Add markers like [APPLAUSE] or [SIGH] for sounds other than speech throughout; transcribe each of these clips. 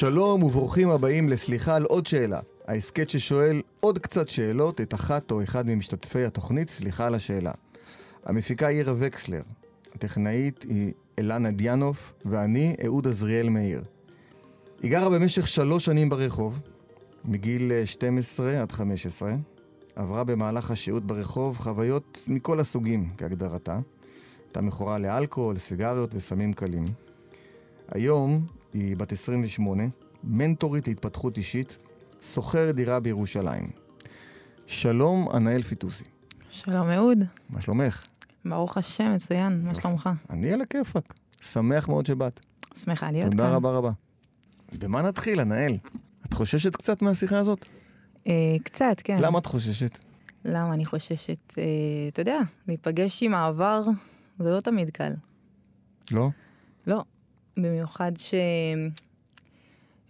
שלום וברוכים הבאים לסליחה על עוד שאלה. ההסכת ששואל עוד קצת שאלות את אחת או אחד ממשתתפי התוכנית סליחה על השאלה. המפיקה היא עירה וקסלר, הטכנאית היא אלנה דיאנוף, ואני אהוד עזריאל מאיר. היא גרה במשך שלוש שנים ברחוב, מגיל 12 עד 15, עברה במהלך השהות ברחוב חוויות מכל הסוגים כהגדרתה. הייתה מכורה לאלכוהול, סיגריות וסמים קלים. היום היא בת 28, מנטורית להתפתחות אישית, שוכרת דירה בירושלים. שלום, ענאל פיטוסי. שלום אהוד, מה שלומך? ברוך השם, מצוין, מה שלומך? אני על הכיפאק. שמח מאוד שבאת. שמחה להיות כאן. תודה רבה רבה. אז במה נתחיל, ענאל? את חוששת קצת מהשיחה הזאת? אה, קצת, כן. למה את חוששת? למה אני חוששת? אה, אתה יודע, להיפגש עם העבר זה לא תמיד קל. לא? לא. במיוחד ש...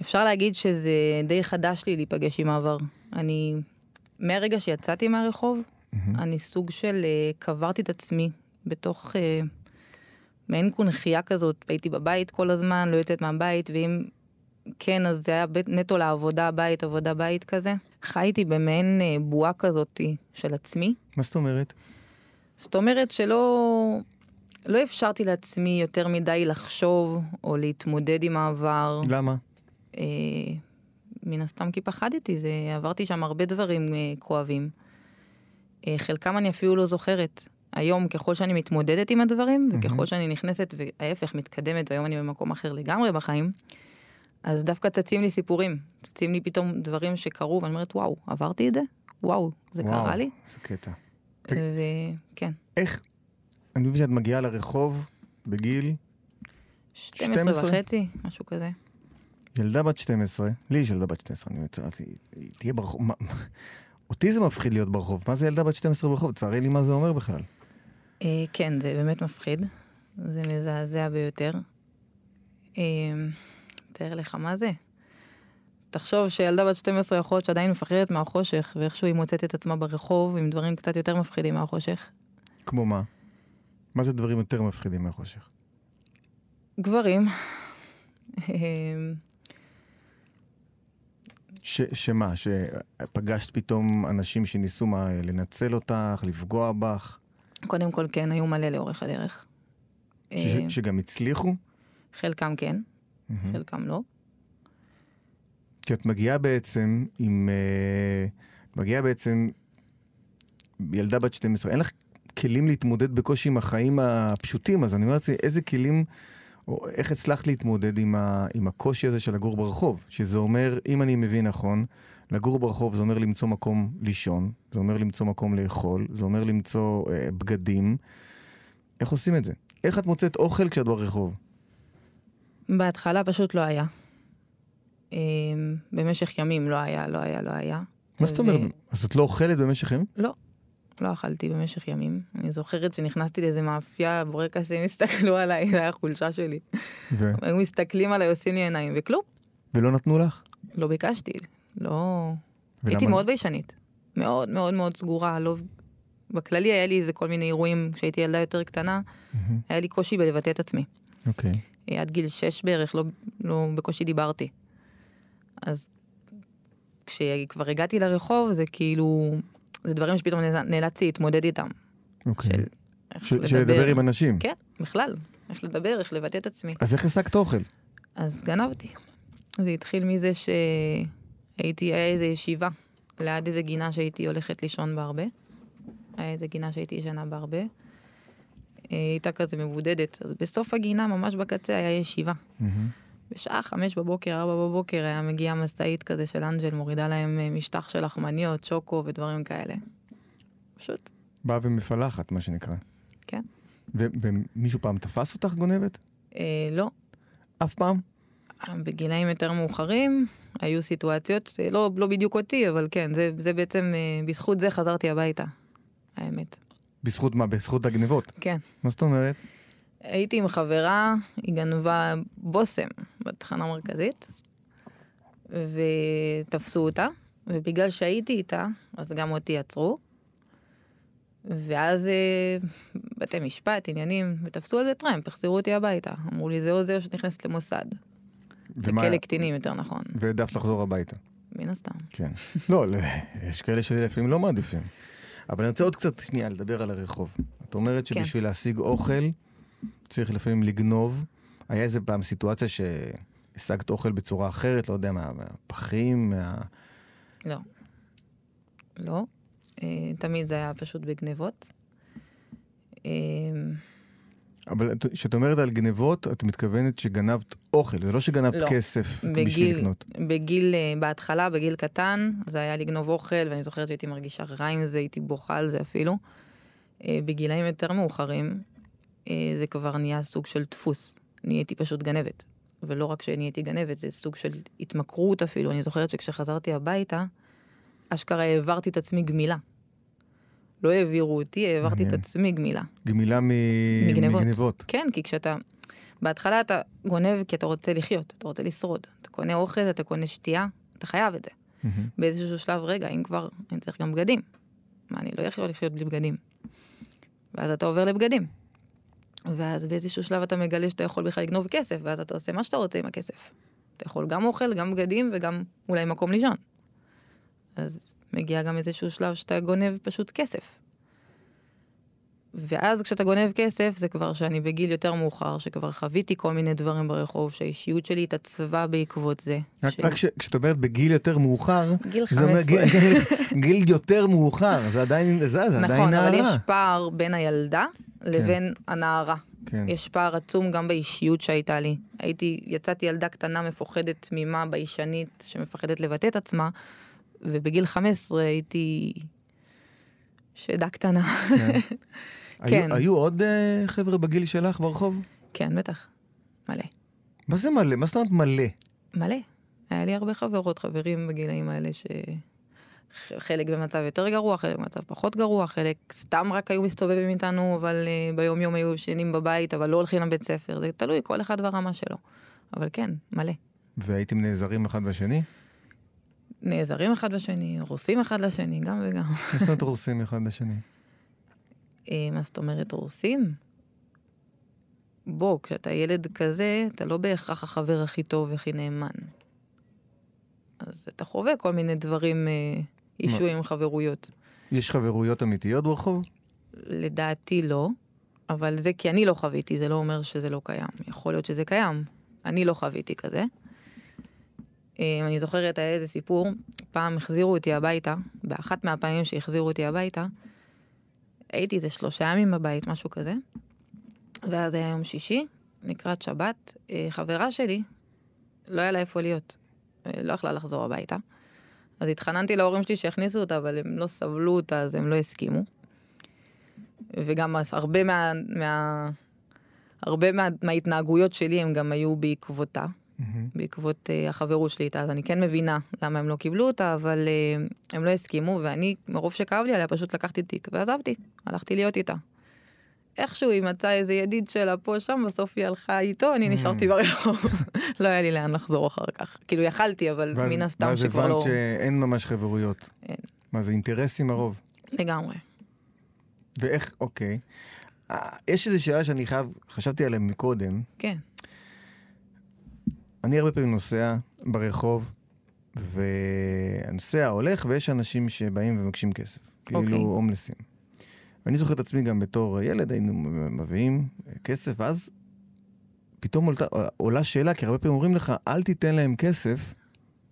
אפשר להגיד שזה די חדש לי להיפגש עם העבר. אני, מהרגע שיצאתי מהרחוב, אני סוג של אה, קברתי את עצמי בתוך אה, מעין קונכייה כזאת. הייתי בבית כל הזמן, לא יוצאת מהבית, ואם כן, אז זה היה בית- נטו לעבודה, בית, עבודה, בית כזה. חייתי במעין אה, בועה כזאת של עצמי. מה זאת אומרת? זאת אומרת שלא לא אפשרתי לעצמי יותר מדי לחשוב או להתמודד עם העבר. למה? אה, מן הסתם כי פחדתי, זה, עברתי שם הרבה דברים אה, כואבים. אה, חלקם אני אפילו לא זוכרת. היום, ככל שאני מתמודדת עם הדברים, וככל שאני נכנסת, וההפך, מתקדמת, והיום אני במקום אחר לגמרי בחיים, אז דווקא צצים לי סיפורים. צצים לי פתאום דברים שקרו, ואני אומרת, וואו, עברתי את זה? וואו, זה וואו, קרה לי? איזה קטע. תג- וכן, איך? אני מבין שאת מגיעה לרחוב בגיל 12 12? וחצי, משהו כזה. ילדה בת 12, לי יש ילדה בת 12, אני היא היא תהיה ברחוב, מה- אותי זה מפחיד להיות ברחוב, מה זה ילדה בת 12 ברחוב? תראי לי מה זה אומר בכלל. אה, כן, זה באמת מפחיד. זה מזעזע ביותר. אה, תאר לך מה זה. תחשוב שילדה בת 12 יכול להיות שעדיין מפחדת מהחושך, ואיכשהו היא מוצאת את עצמה ברחוב עם דברים קצת יותר מפחידים מהחושך. כמו מה? מה זה דברים יותר מפחידים מהחושך? גברים. אה, ש, שמה? שפגשת פתאום אנשים שניסו מה, לנצל אותך, לפגוע בך, קודם כל, כן, היו מלא לאורך הדרך. ש, אה, שגם הצליחו? חלקם כן, חלקם לא. כי את מגיעה בעצם עם... אה, את מגיעה בעצם ילדה בת 12, אין לך כלים להתמודד בקושי עם החיים הפשוטים, אז אני אומר לעצמי, איזה כלים, או איך הצלחת להתמודד עם, ה, עם הקושי הזה של לגור ברחוב? שזה אומר, אם אני מבין נכון, לגור ברחוב זה אומר למצוא מקום לישון, זה אומר למצוא מקום לאכול, זה אומר למצוא אה, בגדים. איך עושים את זה? איך את מוצאת אוכל כשאת ברחוב? בהתחלה פשוט לא היה. אה, במשך ימים לא היה, לא היה, לא היה. מה זאת אומרת? אז את לא אוכלת במשך ימים? לא, לא אכלתי במשך ימים. אני זוכרת שנכנסתי לאיזה מאפייה, בורקסים הסתכלו עליי, זו הייתה החולשה שלי. ו... היו מסתכלים עליי, עושים לי עיניים, וכלום, ולא נתנו לך? לא ביקשתי, לא... ולמה הייתי? מאוד ביישנית. מאוד מאוד מאוד סגורה, לא... בכללי היה לי איזה כל מיני אירועים, כשהייתי ילדה יותר קטנה, היה לי קושי בלבטא את עצמי. אוקיי. אה, עד גיל שש בערך, לא, לא בקושי דיברתי. אז כשכבר הגעתי לרחוב, זה כאילו, זה דברים שפתאום נאלצ- נאלצתי להתמודד איתם. אוקיי. של של לדבר עם אנשים. כן, בכלל. איך לדבר, איך לבטא את עצמי. אז איך השגת אוכל? אז גנבתי. זה התחיל מזה שהייתי, היה איזה ישיבה ליד איזה גינה שהייתי הולכת לישון בה הרבה. היה איזה גינה שהייתי ישנה בה הרבה. היא הייתה כזה מבודדת. אז בסוף הגינה, ממש בקצה, היה ישיבה. בשעה חמש בבוקר, ארבע בבוקר, היה מגיעה משאית כזה של אנג'ל, מורידה להם אה, משטח של לחמניות, שוקו ודברים כאלה. פשוט, באה ומפלחת, מה שנקרא. כן. ו- ומישהו פעם תפס אותך גונבת? אה, לא, אף פעם? בגילאים יותר מאוחרים היו סיטואציות, אה, לא, לא בדיוק אותי, אבל כן, זה, זה בעצם, אה, בזכות זה חזרתי הביתה, האמת. בזכות מה? בזכות הגנבות. כן. מה זאת אומרת? הייתי עם חברה, היא גנבה בושם בתחנה המרכזית, ותפסו אותה, ובגלל שהייתי איתה, אז גם אותי עצרו. ואז אה, בתי משפט, עניינים, ותפסו על זה טרמפ, החזירו אותי הביתה. אמרו לי, זה או זה או שאת נכנסת למוסד. ומה- בכלא קטינים יותר נכון, והעדפת לחזור הביתה. מן הסתם. כן. לא, יש כאלה שלפעמים לא מעדיפים. אבל אני רוצה עוד קצת שנייה לדבר על הרחוב. את אומרת כן. שבשביל להשיג אוכל, צריך לפעמים לגנוב. היה איזה פעם סיטואציה שהשגת אוכל בצורה אחרת, לא יודע, מה- מהפחים, מה... לא. לא. אה, תמיד זה היה פשוט בגנבות. אה, אבל את- כשאת אומרת על גנבות, את מתכוונת שגנבת אוכל, זה לא שגנבת לא. כסף בשביל בגיל, לקנות. בגיל, אה, בהתחלה, בגיל קטן, זה היה לגנוב אוכל, ואני זוכרת שהייתי מרגישה רע עם זה, הייתי בוכה על זה אפילו. בגילאים יותר מאוחרים, זה כבר נהיה סוג של דפוס. נהייתי פשוט גנבת. ולא רק שנהייתי גנבת, זה סוג של התמכרות אפילו. אני זוכרת שכשחזרתי הביתה, אשכרה העברתי את עצמי גמילה. לא העבירו אותי, העברתי את. עצמי גמילה. גמילה מ... מגנבות. מגנבות. כן, כי כשאתה... בהתחלה אתה גונב כי אתה רוצה לחיות, אתה רוצה לשרוד. אתה קונה אוכל, אתה קונה שתייה, אתה חייב את זה. מהמם. באיזשהו שלב, רגע, אם כבר, אני צריך גם בגדים. מה, אני לא יכול לחיות בלי בגדים. ואז אתה עובר לבגדים. ואז באיזשהו שלב אתה מגלה שאתה יכול בכלל לגנוב כסף, ואז אתה עושה מה שאתה רוצה עם הכסף. אתה יכול גם אוכל, גם בגדים וגם אולי מקום לישון. אז מגיע גם איזשהו שלב שאתה גונב פשוט כסף. ואז כשאתה גונב כסף, זה כבר שאני בגיל יותר מאוחר, שכבר חוויתי כל מיני דברים ברחוב, שהאישיות שלי התעצבה בעקבות זה. רק, ש- רק ש- כשאת אומרת בגיל יותר מאוחר, גיל זה אומר 15. גיל, גיל, יותר מאוחר, זה עדיין, זה, זה עדיין נכון, נערה. אבל יש פער בין הילדה לבין הנערה. כן. יש פער עצום גם באישיות שהייתה לי. הייתי, יצאתי ילדה קטנה מפוחדת תמימה, ביישנית, שמפחדת לבטא את עצמה, ובגיל 15 הייתי שדה קטנה. כן. [LAUGHS] כן. היו, היו עוד uh, חבר'ה בגיל שלך ברחוב? כן, בטח. מלא. מה זה מלא? מה זאת אומרת מלא? מלא. היה לי הרבה חברות, חברים בגילאים האלה ש... חלק במצב יותר גרוע, חלק במצב פחות גרוע, חלק סתם רק היו מסתובבים איתנו, אבל uh, ביום יום היו ישנים בבית, אבל לא הולכים לבית ספר, זה תלוי, כל אחד ברמה שלו. אבל כן, מלא. והייתם נעזרים אחד בשני? נעזרים אחד בשני, הורסים אחד לשני, גם וגם. מה זאת אומרת הורסים אחד לשני? אה, מה זאת אומרת הורסים? בוא, כשאתה ילד כזה, אתה לא בהכרח החבר הכי טוב והכי נאמן. אז אתה חווה כל מיני דברים, אה, אישויים, חברויות. יש חברויות אמיתיות ברחוב? לדעתי לא, אבל זה כי אני לא חוויתי, זה לא אומר שזה לא קיים. יכול להיות שזה קיים. אני לא חוויתי כזה. אה, אני זוכרת, היה איזה סיפור, פעם החזירו אותי הביתה, באחת מהפעמים שהחזירו אותי הביתה, הייתי איזה שלושה ימים בבית, משהו כזה, ואז היה יום שישי, לקראת שבת, אה, חברה שלי, לא היה לה איפה להיות. אה, לא יכלה לחזור הביתה. אז התחננתי להורים שלי שיכניסו אותה, אבל הם לא סבלו אותה, אז הם לא הסכימו. וגם הרבה מה... מה הרבה מה, מההתנהגויות שלי הם גם היו בעקבותה, בעקבות uh, החברות שלי איתה, אז אני כן מבינה למה הם לא קיבלו אותה, אבל uh, הם לא הסכימו, ואני, מרוב שכאב לי עליה, פשוט לקחתי תיק ועזבתי, הלכתי להיות איתה. איכשהו היא מצאה איזה ידיד שלה פה, שם, בסוף היא הלכה איתו, אני נשארתי ברחוב. [LAUGHS] לא היה לי לאן לחזור אחר כך. כאילו, יכלתי, אבל ואז- מן הסתם ואז שכבר הבנת לא... שאין ממש חברויות. אין. מה זה אינטרסים הרוב? לגמרי. ואיך, אוקיי. אה, יש איזו שאלה שאני חייב, חשבתי עליה מקודם. כן. אני הרבה פעמים נוסע ברחוב, והנוסע הולך, ויש אנשים שבאים ומבקשים כסף. כאילו אוקיי. הומלסים. ואני זוכר את עצמי גם בתור ילד, היינו מביאים כסף, ואז פתאום עולתה, עולה שאלה, כי הרבה פעמים אומרים לך, אל תיתן להם כסף,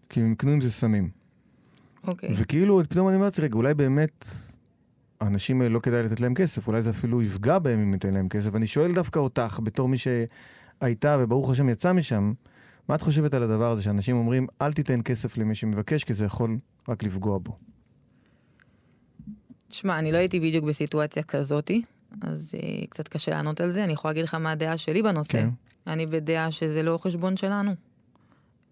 כי הם יקנו עם זה סמים. אוקיי. וכאילו, פתאום אני אומר לעצמי, רגע, אולי באמת האנשים האלה לא כדאי לתת להם כסף, אולי זה אפילו יפגע בהם אם ניתן להם כסף. ואני שואל דווקא אותך, בתור מי שהייתה וברוך השם יצא משם, מה את חושבת על הדבר הזה שאנשים אומרים, אל תיתן כסף למי שמבקש, כי זה יכול רק לפגוע בו? תשמע, אני לא הייתי בדיוק בסיטואציה כזאתי, אז uh, קצת קשה לענות על זה. אני יכולה להגיד לך מה הדעה שלי בנושא. כן. אני בדעה שזה לא חשבון שלנו.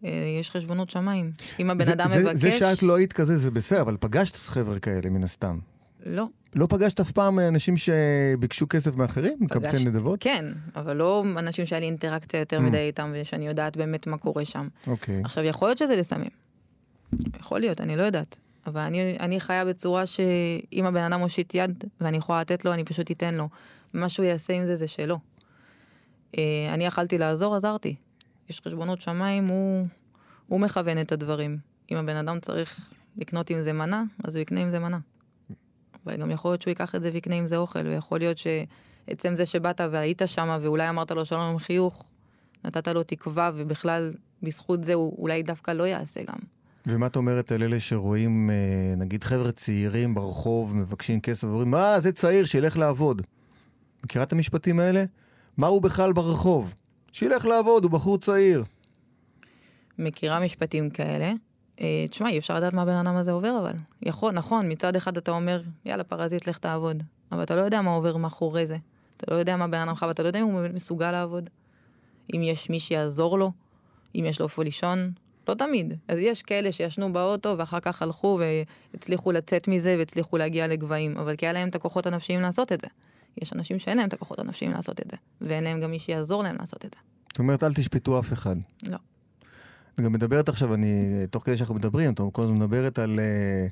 Uh, יש חשבונות שמיים. אם הבן זה, אדם זה, מבקש... זה שאת לא היית כזה, זה בסדר, אבל פגשת חבר'ה כאלה, מן הסתם. לא. לא פגשת אף פעם אנשים שביקשו כסף מאחרים? מקבצי. נדבות? כן, אבל לא אנשים שהיה לי אינטראקציה יותר Mm. מדי איתם, ושאני יודעת באמת מה קורה שם. אוקיי. עכשיו, יכול להיות שזה לסמים. יכול להיות, אני לא יודעת. אבל אני, אני חיה בצורה שאם הבן אדם מושיט יד ואני יכולה לתת לו, אני פשוט אתן לו. מה שהוא יעשה עם זה, זה שלו. אה, אני יכלתי לעזור, עזרתי. יש חשבונות שמיים, הוא, הוא מכוון את הדברים. אם הבן אדם צריך לקנות עם זה מנה, אז הוא יקנה עם זה מנה. אבל גם יכול להיות שהוא ייקח את זה ויקנה עם זה אוכל, ויכול להיות שעצם זה שבאת והיית שם, ואולי אמרת לו שלום עם חיוך, נתת לו תקווה, ובכלל, בזכות זה הוא אולי דווקא לא יעשה גם. ומה את אומרת על אלה שרואים, אה, נגיד חבר'ה צעירים ברחוב, מבקשים כסף, ואומרים, מה, זה צעיר, שילך לעבוד. מכירה את המשפטים האלה? מה הוא בכלל ברחוב? שילך לעבוד, הוא בחור צעיר. מכירה משפטים כאלה. אה, תשמע, אי אפשר לדעת מה הבן אדם הזה עובר, אבל. יכול, נכון, מצד אחד אתה אומר, יאללה, פרזיט, לך תעבוד. אבל אתה לא יודע מה עובר מאחורי זה. אתה לא יודע מה בן אדם חווה, אתה לא יודע אם הוא מסוגל לעבוד. אם יש מי שיעזור לו, אם יש לו איפה לישון. לא תמיד. אז יש כאלה שישנו באוטו ואחר כך הלכו והצליחו לצאת מזה והצליחו להגיע לגבהים, אבל כי היה להם את הכוחות הנפשיים לעשות את זה. יש אנשים שאין להם את הכוחות הנפשיים לעשות את זה, ואין להם גם מי שיעזור להם לעשות את זה. זאת אומרת, אל תשפטו אף אחד. לא. את גם מדברת עכשיו, אני, תוך כדי שאנחנו מדברים, את כל הזמן מדברת על אה,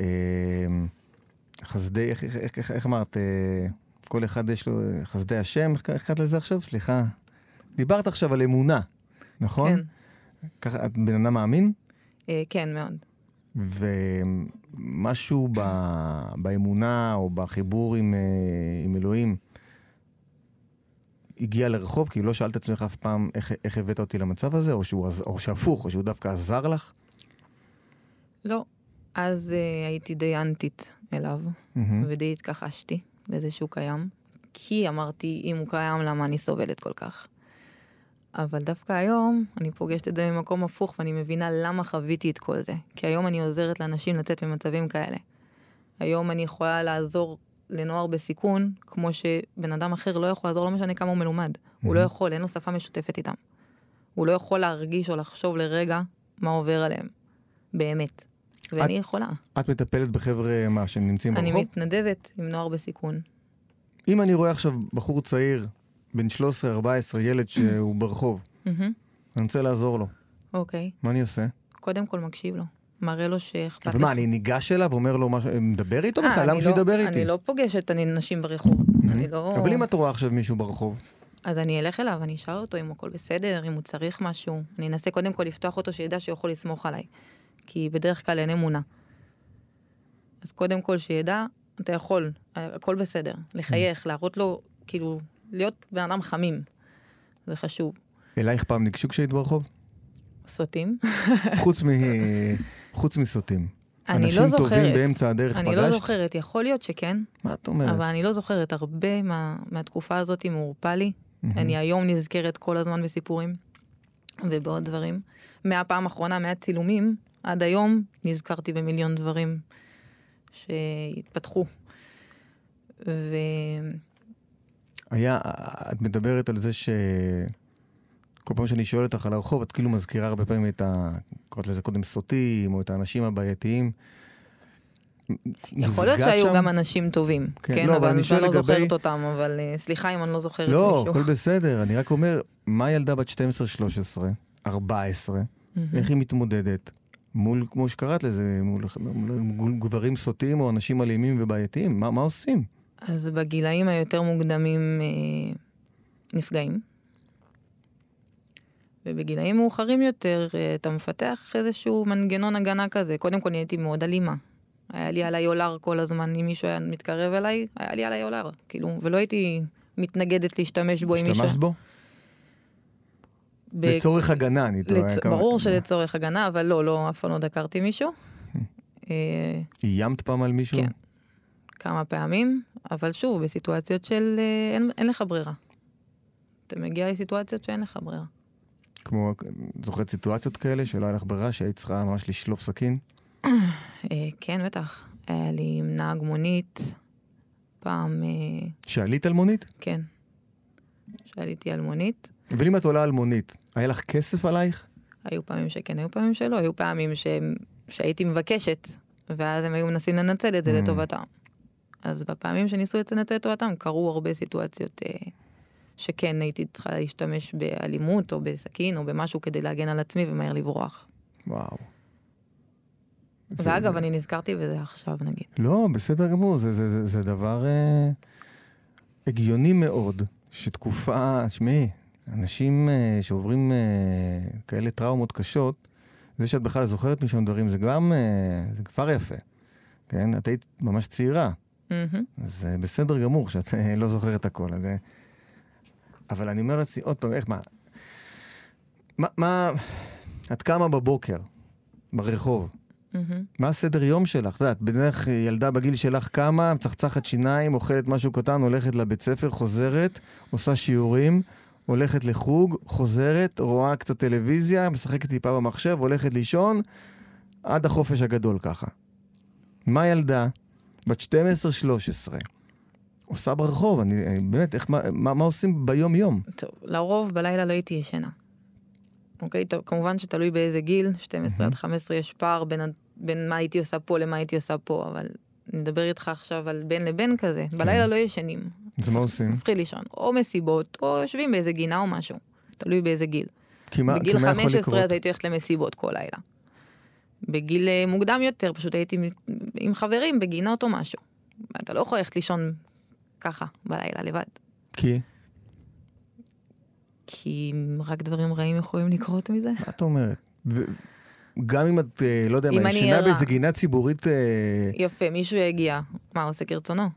אה, חסדי, איך, איך, איך, איך אמרת? אה, כל אחד יש לו חסדי השם, איך איך קראת לזה עכשיו? סליחה. דיברת עכשיו על אמונה, נכון? כן. ככה, את בן אדם מאמין? אה, כן, מאוד. ומשהו ב, באמונה או בחיבור עם, אה, עם אלוהים הגיע לרחוב, כי לא שאלת עצמך אף פעם איך, איך הבאת אותי למצב הזה, או, שהוא, או שהפוך, או שהוא דווקא עזר לך? לא. אז אה, הייתי די אנטית אליו, מהמם. ודי התכחשתי לזה שהוא קיים. כי אמרתי, אם הוא קיים, למה אני סובלת כל כך? אבל דווקא היום אני פוגשת את זה ממקום הפוך ואני מבינה למה חוויתי את כל זה. כי היום אני עוזרת לאנשים לצאת ממצבים כאלה. היום אני יכולה לעזור לנוער בסיכון, כמו שבן אדם אחר לא יכול לעזור, לא משנה כמה הוא מלומד. הוא לא יכול, אין לו שפה משותפת איתם. הוא לא יכול להרגיש או לחשוב לרגע מה עובר עליהם. באמת. ואני יכולה. את מטפלת בחבר'ה, מה, שנמצאים אני ברחוב? מתנדבת עם נוער בסיכון. אם אני רואה עכשיו בחור צעיר, בן 13-14, ילד שהוא ברחוב, מהמם. אני רוצה לעזור לו, אוקיי. מה אני עושה? קודם כל מקשיב לו. מראה לו שאכפת אבל מה, אני ניגש אליו ואומר לו, מה- מדבר איתו אה, בכלל? למה שהוא לא- ידבר איתי? אני לא פוגשת נשים ברחוב. אני לא... אבל אם את רואה עכשיו מישהו ברחוב, אז אני אלך אליו, אני אשאל אותו אם הכל בסדר, אם הוא צריך משהו. אני אנסה קודם כל לפתוח אותו, שידע שהוא יכול לסמוך עליי. כי בדרך כלל אין אמונה. אז קודם כל שידע, אתה יכול, הכל בסדר. לחייך, להראות לו, כאילו, להיות בן אדם חמים. זה חשוב. אלייך פעם ניגשו כשהיית ברחוב? סוטים. חוץ מ... [LAUGHS] חוץ מסוטים. אני אנשים לא זוכרת. טובים באמצע הדרך אני פגשת? לא זוכרת, יכול להיות שכן, מה את אומרת? אבל אני לא זוכרת. הרבה מה, מהתקופה הזאת מעורפה לי. מהמם. אני היום נזכרת כל הזמן בסיפורים ובעוד דברים. מהפעם האחרונה, מהצילומים, עד היום נזכרתי במיליון דברים שהתפתחו. ו... היה, את מדברת על זה ש... כל פעם שאני שואל אותך על הרחוב, את כאילו מזכירה הרבה פעמים את ה... קוראת לזה קודם סוטים, או את האנשים הבעייתיים. יכול להיות שהיו שם? גם אנשים טובים, כן, כן, לא, אבל אבל אני שואל לא לגבי- זוכרת אותם, אבל אה, סליחה אם אני לא זוכרת לא, מישהו. הכל בסדר, אני רק אומר, מה ילדה בת 12, 14, מהמם. איך היא מתמודדת מול, כמו שקראת לזה, מול, מול גברים סוטים או אנשים אלימים ובעייתיים? מה, מה עושים? אז בגילאים היותר מוקדמים אה, נפגעים. ובגילאים מאוחרים יותר אה, אתה מפתח איזשהו מנגנון הגנה כזה. קודם כל אני הייתי מאוד אלימה. היה לי עליי אולר כל הזמן, אם מישהו היה מתקרב אליי, היה לי עליי אולר. כאילו, ולא הייתי מתנגדת להשתמש בו עם מישהו. השתמשת בו? ב- לצורך הגנה, אני טועה. לצ... כמה- ברור שלצורך הגנה, אבל לא, לא, אף פעם לא דקרתי מישהו. [LAUGHS] איימת פעם על מישהו? כן. כמה פעמים, אבל שוב, בסיטואציות של אה, אין, אין לך ברירה. אתה מגיע לסיטואציות שאין לך ברירה. כמו, זוכרת סיטואציות כאלה שלא היה לך ברירה, שהיית צריכה ממש לשלוף סכין? אה, כן, בטח. היה לי עם נהג מונית, פעם, אה, שעלית על מונית? כן, שעליתי על מונית. אבל אם את עולה על מונית, היה לך כסף עלייך? היו פעמים שכן, היו פעמים שלא, היו פעמים ש... שהייתי מבקשת, ואז הם היו מנסים לנצל את זה Mm. לטובתם. אז בפעמים שניסו לנצל לטובתם, קרו הרבה סיטואציות אה, שכן הייתי צריכה להשתמש באלימות, או בסכין, או במשהו כדי להגן על עצמי ומהר לברוח. וואו. זה- ואגב, זה- אני נזכרתי בזה עכשיו, נגיד. לא, בסדר גמור, זה, זה, זה, זה דבר אה, הגיוני מאוד, שתקופה, שמעי, אנשים uh, שעוברים uh, כאלה טראומות קשות, זה שאת בכלל זוכרת משם דברים, זה גם, uh, זה כבר יפה. כן? את היית ממש צעירה. אז uh, בסדר גמור שאת uh, לא זוכרת הכל. אז, uh, אבל אני אומר לעצמי, עוד פעם, איך, מה... מה, מה... את קמה בבוקר, ברחוב. מהמם. מה הסדר יום שלך? את יודעת, בדרך ילדה בגיל שלך קמה, מצחצחת שיניים, אוכלת משהו קטן, הולכת לבית ספר, חוזרת, עושה שיעורים, הולכת לחוג, חוזרת, רואה קצת טלוויזיה, משחקת טיפה במחשב, הולכת לישון, עד החופש הגדול ככה. מה ילדה, בת 12-13, עושה ברחוב? אני, אני באמת, איך, מה, מה, מה עושים ביום-יום? טוב, לרוב בלילה לא הייתי ישנה. אוקיי? טוב, כמובן שתלוי באיזה גיל, 12 עד 15 יש פער בין, בין מה הייתי עושה פה למה הייתי עושה פה, אבל אני מדבר איתך עכשיו על בין לבין כזה. בלילה לא ישנים. אז מה עושים? מפחיד לישון. או מסיבות, או יושבים באיזה גינה או משהו. תלוי באיזה גיל. כי מה, בגיל כי מה יכול 15 לקרות? אז הייתי הולכת למסיבות כל לילה. בגיל אה, מוקדם יותר, פשוט הייתי עם חברים בגינות או משהו. אתה לא יכול ללכת לישון ככה בלילה לבד. כי? כי רק דברים רעים יכולים לקרות מזה. מה את אומרת? ו... גם אם את, אה, לא יודע, אם אני ישנה. באיזה גינה ציבורית, אה, יפה, מישהו יגיע, מה, עושה כרצונו?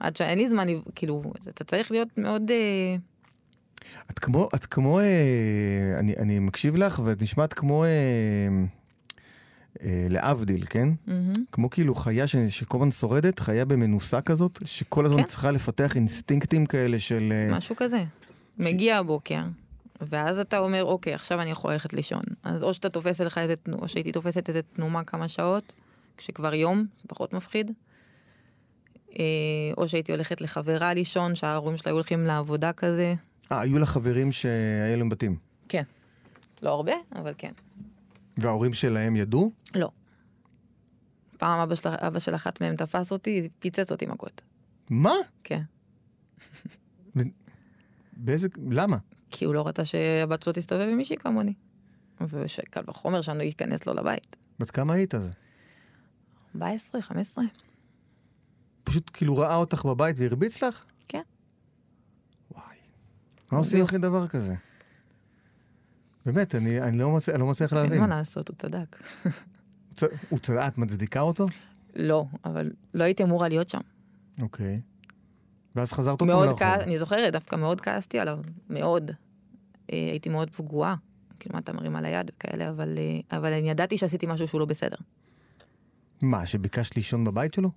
עד שאין לי זמן, כאילו, אתה צריך להיות מאוד... אה, את כמו, את כמו, אה, אני, אני מקשיב לך ואת נשמעת כמו, אה, להבדיל, כן? מהמם. כמו כאילו חיה ש, שכל הזמן שורדת, חיה במנוסה כזאת, שכל הזמן כן. צריכה לפתח אינסטינקטים כאלה של... אה, משהו כזה. מגיע הבוקר, ואז אתה אומר, אוקיי, עכשיו אני יכול ללכת לישון. אז או שאתה תופס לך איזה תנומה, או שהייתי תופסת איזה תנומה כמה שעות, כשכבר יום, זה פחות מפחיד. אה, או שהייתי הולכת לחברה לישון, שההורים שלה היו הולכים לעבודה כזה. אה, היו לך חברים שהיו להם בתים. כן. לא הרבה, אבל כן. וההורים שלהם ידעו? לא. פעם אבא של, אבא של אחת מהם תפס אותי, פיצץ אותי מכות. מה? כן. באיזה... למה? כי הוא לא רצה שהבת שלו תסתובב עם מישהי כמוני. ושקל וחומר שאני לא אכנס לו לבית. בת כמה היית אז? 14, 15? פשוט כאילו ראה אותך בבית והרביץ לך? כן. וואי. מה עושים אחרי דבר כזה? באמת, אני, אני לא מצליח, לא מצליח אין להבין. מה לעשות, הוא צדק. הוא צדק, את מצדיקה אותו? לא, אבל לא הייתי אמורה להיות שם. אוקיי. ואז חזרת אותו לרחוב. כעס, אני זוכרת, דווקא מאוד כעסתי עליו, מאוד. אה, הייתי מאוד פגועה, כאילו מה אתה מרים על היד וכאלה, אבל, אה, אבל אני ידעתי שעשיתי משהו שהוא לא בסדר. מה, שביקשת לישון בבית שלו?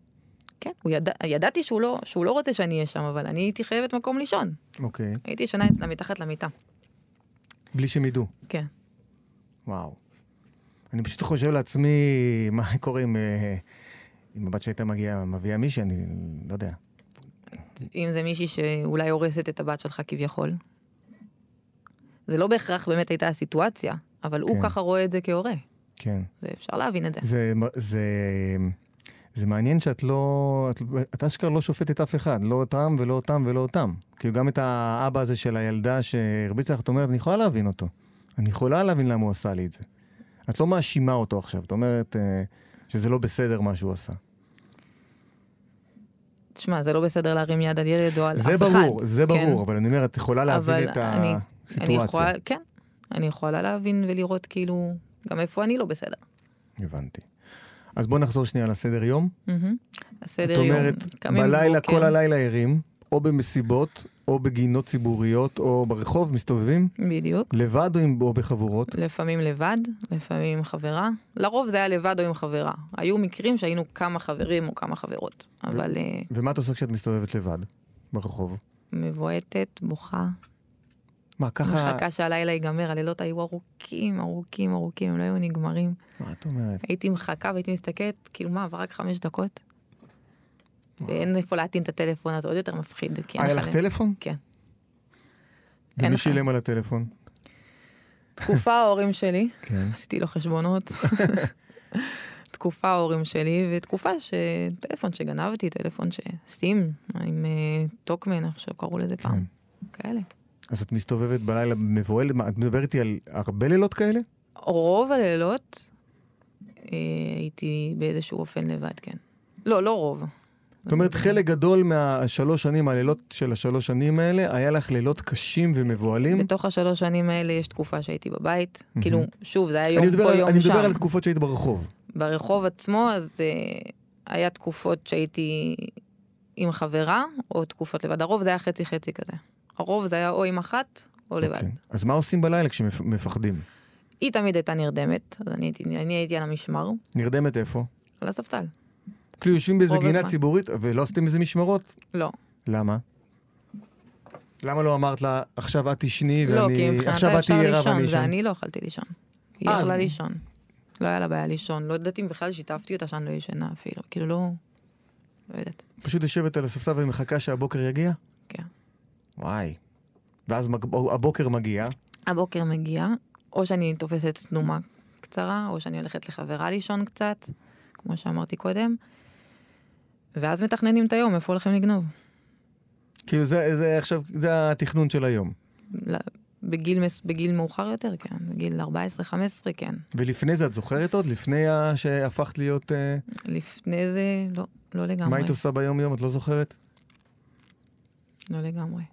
כן, הוא ידע, ידעתי שהוא לא, שהוא לא רוצה שאני אהיה שם, אבל אני הייתי חייבת מקום לישון. אוקיי. הייתי ישנה אצלה מתחת למיטה. בלי שהם ידעו. כן. וואו. אני פשוט חושב לעצמי, מה קורה אם, אה, אם הבת שהייתה מגיעה, מביאה מישהי, אני לא יודע. אם זה מישהי שאולי הורסת את הבת שלך כביכול. זה לא בהכרח באמת הייתה הסיטואציה, אבל הוא כן. ככה רואה את זה כהורה. כן. זה אפשר להבין את זה. זה, זה, זה מעניין שאת לא, את, את אשכרה לא שופטת אף אחד, לא אותם ולא אותם ולא אותם. כאילו גם את האבא הזה של הילדה שהרביצה לך, את אומרת, אני יכולה להבין אותו. אני יכולה להבין למה הוא עשה לי את זה. את לא מאשימה אותו עכשיו, את אומרת אה, שזה לא בסדר מה שהוא עשה. תשמע, זה לא בסדר להרים יד על ילד או על אף זה אחד. ברור, זה כן? ברור, אבל אני אומר, את יכולה להבין את אני- הסיטואציה. אני יכולה, כן, אני יכולה להבין ולראות כאילו, גם איפה אני לא בסדר. הבנתי. אז בוא נחזור שנייה לסדר יום. מהמם. הסדר יום, אומרת, קמים בלילה, בבוקר, כל הלילה ערים, או במסיבות, או בגינות ציבוריות, או ברחוב, מסתובבים, בדיוק. לבד או, עם, או בחבורות. לפעמים לבד, לפעמים עם חברה. לרוב זה היה לבד או עם חברה. היו מקרים שהיינו כמה חברים או כמה חברות. אבל אה, ומה את עושה כשאת מסתובבת לבד ברחוב? מבועטת, בוכה, מה, ככה... מחכה שהלילה ייגמר, הלילות היו ארוכים, ארוכים, ארוכים, הם לא היו נגמרים. מה את אומרת? הייתי מחכה והייתי מסתכלת, כאילו מה, עבר רק חמש דקות? ואין איפה להטעין את הטלפון, אז עוד יותר מפחיד. אין היה לך. טלפון? כן. ומי. שילם על הטלפון? תקופה ההורים שלי, [LAUGHS] כן. עשיתי לו חשבונות. [LAUGHS] תקופה ההורים שלי, ותקופה שטלפון שגנבתי, טלפון שסים, עם אה, טוקמן, איך שקראו לזה כן. פעם. כאלה. אז את מסתובבת בלילה מבוהלת, את מדברת איתי על הרבה לילות כאלה? רוב הלילות אה, הייתי באיזשהו אופן לבד, כן. לא, לא רוב. זאת אומרת, חלק גדול מהשלוש שנים, הלילות של השלוש שנים האלה, היה לך לילות קשים ומבוהלים? בתוך השלוש שנים האלה יש תקופה שהייתי בבית. כאילו, שוב, זה היה יום אני פה, על- יום אני שם. מדבר על תקופות שהיית ברחוב. ברחוב עצמו, אז uh, היה תקופות שהייתי עם חברה, או תקופות לבד. הרוב זה היה חצי-חצי כזה. הרוב זה היה או עם אחת, או לבד. אוקיי. אז מה עושים בלילה כשמפחדים? היא תמיד הייתה נרדמת, אז אני אני הייתי על המשמר, נרדמת איפה? על הספסל. כאילו יושבים באיזה גינה. ציבורית ולא עשיתם איזה משמרות? לא. למה? למה לא אמרת לה, עכשיו את תשני לא, כי ואני... מבחינתה עכשיו את אפשר לישון, זה? אני לא יכלתי לישון. היא אה, יכלה לישון. לא היה לה בעיה לישון. לא יודעת אם בכלל שיתפתי אותה שאני לא ישנה אפילו. כאילו לא... לא יודעת. פשוט יושבת על הספסל ומחכה שהבוקר יגיע? כן. וואי. ואז מג... הבוקר מגיע, הבוקר מגיע, או שאני תופסת תנומה קצרה, או שאני הולכת לחברה לישון קצת, כמו שאמרתי קודם, ואז מתכננים את היום, איפה הולכים לגנוב. כאילו זה, זה עכשיו, זה התכנון של היום. ל- בגיל, בגיל מאוחר יותר, כן. בגיל 14-15, כן. ולפני זה, את זוכרת עוד? לפני ה... שהפכת להיות... אה, לפני זה, לא, לא לגמרי. מה היית עושה ביום-יום? את לא זוכרת? לא לגמרי.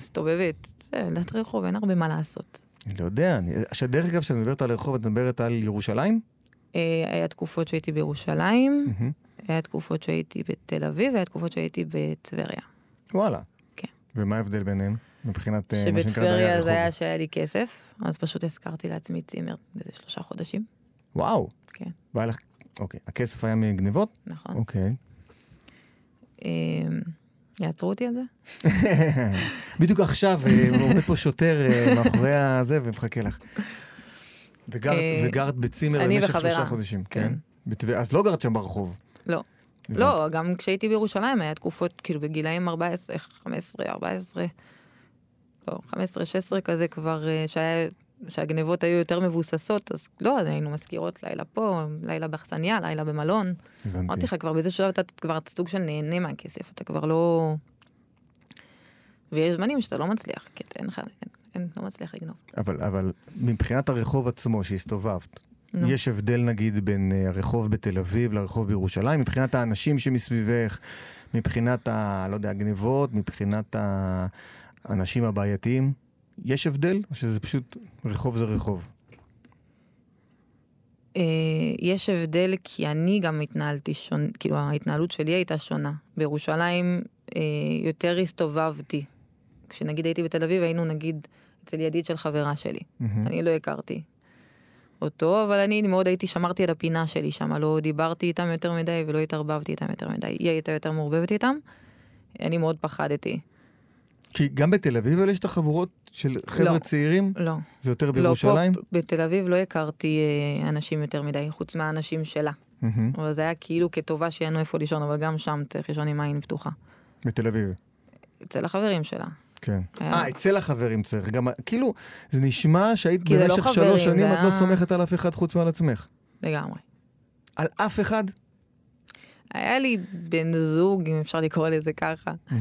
מסתובבת, זה, ילדת רחוב, אין הרבה מה לעשות. אני לא יודע. שדרך אגב, כשאת מדברת על הרחוב, את מדברת על ירושלים? אה, היה תקופות שהייתי בירושלים. היה תקופות שהייתי בתל אביב, והיה תקופות שהייתי בטבריה. וואלה. כן. ומה ההבדל ביניהם? מבחינת אה, מה שנקרא דייר שבטבריה הרחוב. זה היה שהיה לי כסף, אז פשוט הזכרתי לעצמי צימר איזה שלושה חודשים. וואו. כן, והיה לך... אוקיי. הכסף היה מגניבות? נכון. אוקיי. יעצרו אותי על זה? [LAUGHS] בדיוק עכשיו אה, עומד פה שוטר אה, מאחורי הזה ומחכה לך. וגרת, אה, וגרת בצימר במשך. שלושה חודשים, כן? כן. אז לא גרת שם ברחוב. לא. לא, גם כשהייתי בירושלים היה תקופות, כאילו בגילאים 14, 15, 14, לא, 15, 16 כזה כבר, שהיה, שהגנבות היו יותר מבוססות, אז לא, היינו מזכירות לילה פה, לילה באכסניה, לילה במלון. אמרתי הבנתי. לך, כבר באיזה שלב אתה כבר סוג של נהנה מהכסף, אתה כבר לא... ויש זמנים שאתה לא מצליח, כי אתה אין לך, אין, אין, לא מצליח לגנוב. אבל, אבל מבחינת הרחוב עצמו שהסתובבת, נו. יש הבדל נגיד בין אה, הרחוב בתל אביב לרחוב בירושלים? מבחינת האנשים שמסביבך, מבחינת ה... לא יודע, הגנבות, מבחינת האנשים הבעייתיים? יש הבדל? או שזה פשוט רחוב זה רחוב? אה, יש הבדל כי אני גם התנהלתי שונה, כאילו ההתנהלות שלי הייתה שונה. בירושלים אה, יותר הסתובבתי. כשנגיד הייתי בתל אביב היינו נגיד אצל ידיד של חברה שלי. מהמם. אני לא הכרתי אותו, אבל אני מאוד הייתי, שמרתי על הפינה שלי שם, לא דיברתי איתם יותר מדי ולא התערבבתי איתם יותר מדי. היא הייתה יותר מעורבבת איתם. אני מאוד פחדתי. כי גם בתל אביב אבל יש את החבורות של חבר'ה לא. צעירים? לא. זה יותר לא, בירושלים? פה בתל אביב לא הכרתי אה, אנשים יותר מדי, חוץ מהאנשים שלה. מהמם. אבל זה היה כאילו כטובה שיהיה לנו איפה לישון, אבל גם שם צריך לישון עם עין פתוחה. בתל אביב, אצל החברים שלה. כן. היה- אה, אצל החברים צריך. גם, כאילו, זה נשמע שהיית לא במשך חברים, שלוש שנים, את לא היה- סומכת על אף אחד חוץ מעל עצמך. לגמרי. על אף אחד? היה לי בן זוג, אם אפשר לקרוא לזה ככה, אה,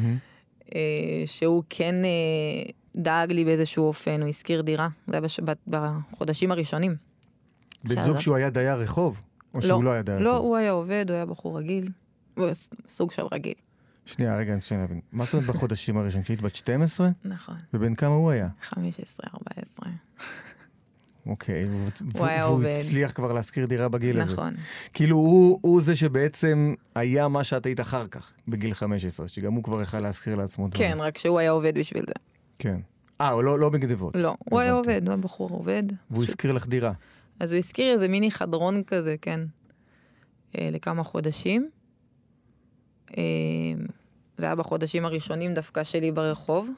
שהוא כן אה, דאג לי באיזשהו אופן, הוא השכיר דירה. זה היה בש... בחודשים הראשונים. בן. זוג שהוא היה דייר רחוב? או שהוא לא היה דייר לא, רחוב? הוא היה עובד, הוא היה בחור רגיל. הוא סוג של רגיל. שנייה, רגע, אני רוצה להבין. מה זאת אומרת בחודשים הראשונים? כשהיית בת 12? נכון. ובן כמה הוא היה? 15, 14. אוקיי. הוא היה והוא עובד. הצליח כבר להשכיר דירה בגיל הזה. נכון. כאילו, הוא, הוא זה שבעצם היה מה שאת היית אחר כך, בגיל 15, שגם הוא כבר יכל להשכיר לעצמו דברים. כן, רק שהוא היה עובד בשביל זה. כן. אה, לא, לא בגנבות. לא, הוא היה. עובד, הוא היה בחור עובד. והוא השכיר לך דירה. אז הוא הזכיר איזה מיני חדרון כזה, כן, אה, לכמה חודשים. אה, זה היה בחודשים הראשונים דווקא שלי ברחוב.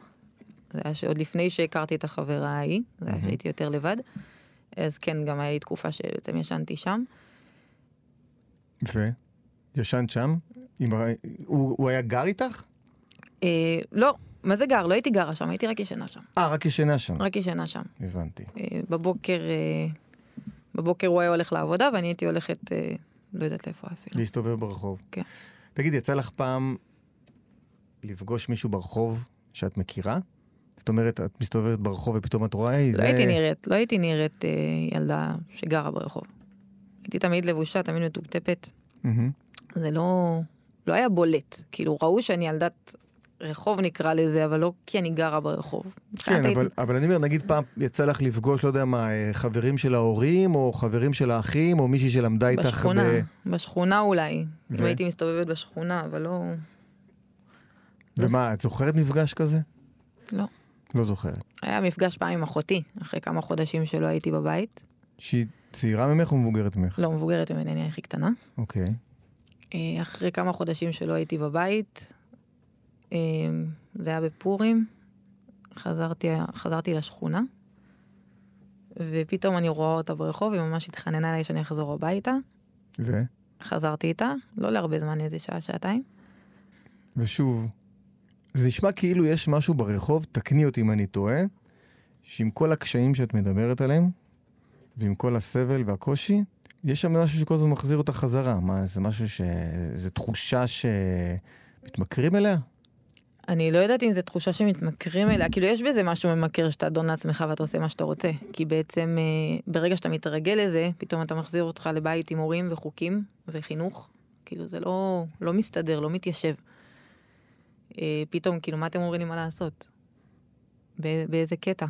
זה היה שעוד לפני שהכרתי את החברה ההיא, זה היה שהייתי יותר לבד. אז כן, גם היה לי תקופה שבעצם ישנתי שם. ו? ישנת שם? עם... הוא, הוא היה גר איתך? אה, לא, מה זה גר? לא הייתי גרה שם, הייתי רק ישנה שם. אה, רק ישנה שם. רק ישנה שם. הבנתי. אה, בבוקר, אה, בבוקר הוא היה הולך לעבודה ואני הייתי הולכת, אה, לא יודעת איפה אפילו. להסתובב ברחוב. כן. תגידי, יצא לך פעם לפגוש מישהו ברחוב שאת מכירה? זאת אומרת, את מסתובבת ברחוב ופתאום את רואה, היי, לא זה... הייתי נראית, לא הייתי נראית אה, ילדה שגרה ברחוב. הייתי תמיד לבושה, תמיד מטופטפת. מהמם. זה לא, לא היה בולט. כאילו, ראו שאני ילדת רחוב נקרא לזה, אבל לא כי אני גרה ברחוב. כן, אבל, אבל אני אומר, נגיד פעם יצא לך לפגוש, לא יודע מה, אה, חברים של ההורים, או חברים של האחים, או מישהי שלמדה איתך בשכונה, ב... בשכונה אולי. ו... אם הייתי מסתובבת בשכונה, אבל לא... ומה, את זוכרת מפגש כזה? לא. לא זוכרת. היה מפגש פעם עם אחותי, אחרי כמה חודשים שלא הייתי בבית. שהיא צעירה ממך או מבוגרת ממך? לא, מבוגרת ממני, אני הכי קטנה. אוקיי. אה, אחרי כמה חודשים שלא הייתי בבית, אה, זה היה בפורים, חזרתי, חזרתי לשכונה, ופתאום אני רואה אותה ברחוב, היא ממש התחננה אליי שאני אחזור הביתה. ו? חזרתי איתה, לא להרבה זמן, איזה שעה, שעתיים. ושוב, זה נשמע כאילו יש משהו ברחוב, תקני אותי אם אני טועה, שעם כל הקשיים שאת מדברת עליהם, ועם כל הסבל והקושי, יש שם משהו שכל הזמן מחזיר אותה חזרה. מה, זה משהו ש... זה תחושה שמתמכרים אליה? אני לא יודעת אם זו תחושה שמתמכרים אליה, כאילו יש בזה משהו ממכר שאתה אדון לעצמך ואתה עושה מה שאתה רוצה. כי בעצם אה, ברגע שאתה מתרגל לזה, פתאום אתה מחזיר אותך לבית עם הורים וחוקים וחינוך. כאילו זה לא, לא מסתדר, לא מתיישב. אה, פתאום, כאילו, מה אתם אומרים לי מה לעשות? באיזה קטע?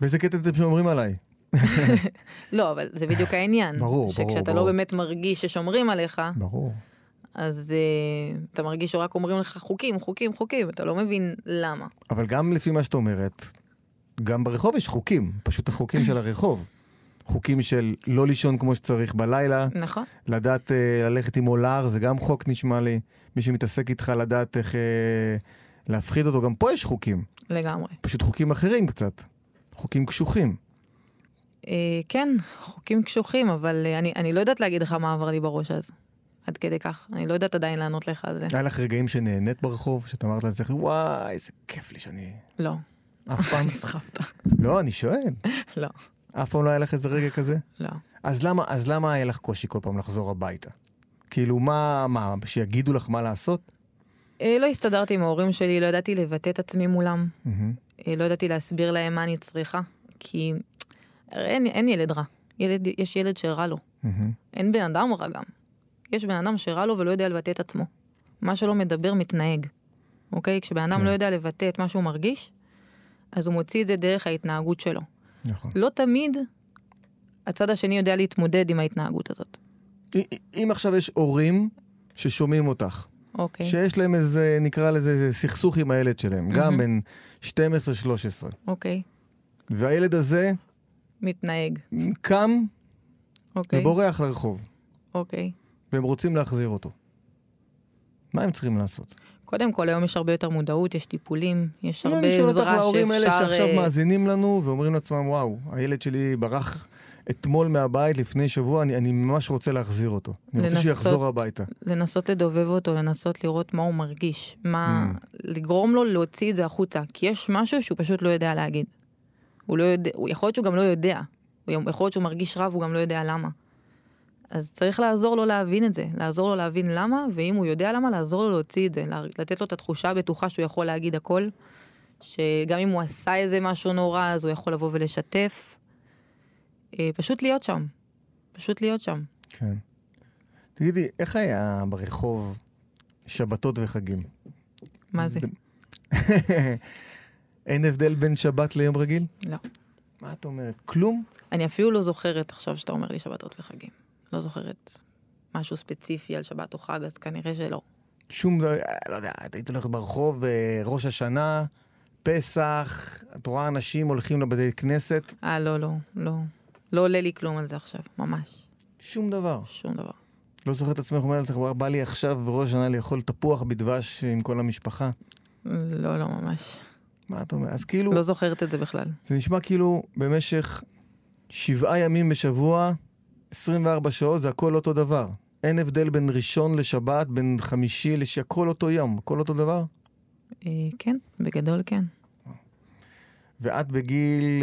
באיזה קטע אתם שאומרים עליי? [LAUGHS] לא, אבל זה בדיוק העניין. ברור, ברור, ברור. שכשאתה לא באמת מרגיש ששומרים עליך, ברור. אז uh, אתה מרגיש שרק אומרים לך חוקים, חוקים, חוקים, אתה לא מבין למה. אבל גם לפי מה שאת אומרת, גם ברחוב יש חוקים, פשוט החוקים של הרחוב. חוקים של לא לישון כמו שצריך בלילה. נכון. לדעת uh, ללכת עם אולר, זה גם חוק נשמע לי. מי שמתעסק איתך לדעת איך uh, להפחיד אותו, גם פה יש חוקים. לגמרי. פשוט חוקים אחרים קצת. חוקים קשוחים. Uh, כן, חוקים קשוחים, אבל uh, אני, אני לא יודעת להגיד לך מה עבר לי בראש אז. עד כדי כך. אני לא יודעת עדיין לענות לך על זה. היה לך רגעים שנהנית ברחוב, שאת אמרת לעצמך, וואי, איזה כיף לי שאני... לא. אף פעם? [LAUGHS] נסחפת. לא, אני שואל. לא. אף פעם לא היה לך איזה רגע כזה? לא. אז למה, אז למה היה לך קושי כל פעם לחזור הביתה? כאילו, מה, מה, שיגידו לך מה לעשות? אה, לא הסתדרתי עם ההורים שלי, לא ידעתי לבטא את עצמי מולם. Mm-hmm. לא ידעתי להסביר להם מה אני צריכה, כי אין, אין ילד רע. ילד, יש ילד שרע לו. Mm-hmm. אין בן אדם רע גם. יש בן אדם שרע לו ולא יודע לבטא את עצמו. מה שלא מדבר, מתנהג. אוקיי? כשבן אדם כן. לא יודע לבטא את מה שהוא מרגיש, אז הוא מוציא את זה דרך ההתנהגות שלו. נכון. לא תמיד הצד השני יודע להתמודד עם ההתנהגות הזאת. אם עכשיו יש הורים ששומעים אותך, אוקיי. שיש להם איזה, נקרא לזה, סכסוך עם הילד שלהם, mm-hmm. גם בין 12-13. אוקיי. והילד הזה... מתנהג. קם אוקיי. ובורח לרחוב. אוקיי. והם רוצים להחזיר אותו. מה הם צריכים לעשות? קודם כל, היום יש הרבה יותר מודעות, יש טיפולים, יש הרבה עזרה שאפשר... אני שואל אותך להורים האלה שעכשיו אה, מאזינים לנו ואומרים לעצמם, וואו, הילד שלי ברח אתמול מהבית לפני שבוע, אני, אני ממש רוצה להחזיר אותו. אני לנסות, רוצה שיחזור הביתה. לנסות לדובב אותו, לנסות לראות מה הוא מרגיש. מה... Mm. לגרום לו להוציא את זה החוצה. כי יש משהו שהוא פשוט לא יודע להגיד. הוא לא יודע, הוא יכול להיות שהוא גם לא יודע. הוא יכול להיות שהוא מרגיש רע והוא גם לא יודע למה. אז צריך לעזור לו להבין את זה, לעזור לו להבין למה, ואם הוא יודע למה, לעזור לו להוציא את זה, לתת לו את התחושה הבטוחה שהוא יכול להגיד הכל, שגם אם הוא עשה איזה משהו נורא, אז הוא יכול לבוא ולשתף. אה, פשוט להיות שם. פשוט להיות שם. כן. תגידי, איך היה ברחוב שבתות וחגים? מה זה? [LAUGHS] אין הבדל בין שבת ליום רגיל? לא. מה את אומרת? כלום? אני אפילו לא זוכרת עכשיו שאתה אומר לי שבתות וחגים. לא זוכרת משהו ספציפי על שבת או חג, אז כנראה שלא. שום, לא יודע, היית הולכת ברחוב, אה, ראש השנה, פסח, את רואה אנשים הולכים לבתי כנסת? אה, לא, לא, לא. לא עולה לי כלום על זה עכשיו, ממש. שום דבר. שום דבר. לא זוכרת את עצמך אומרת לך, בא לי עכשיו בראש השנה לאכול תפוח בדבש עם כל המשפחה? לא, לא ממש. מה את אומרת? אז כאילו... לא זוכרת את זה בכלל. זה נשמע כאילו במשך שבעה ימים בשבוע, 24 שעות זה הכל אותו דבר. אין הבדל בין ראשון לשבת, בין חמישי לש... הכל אותו יום, הכל אותו דבר? אה, כן, בגדול כן. ואת בגיל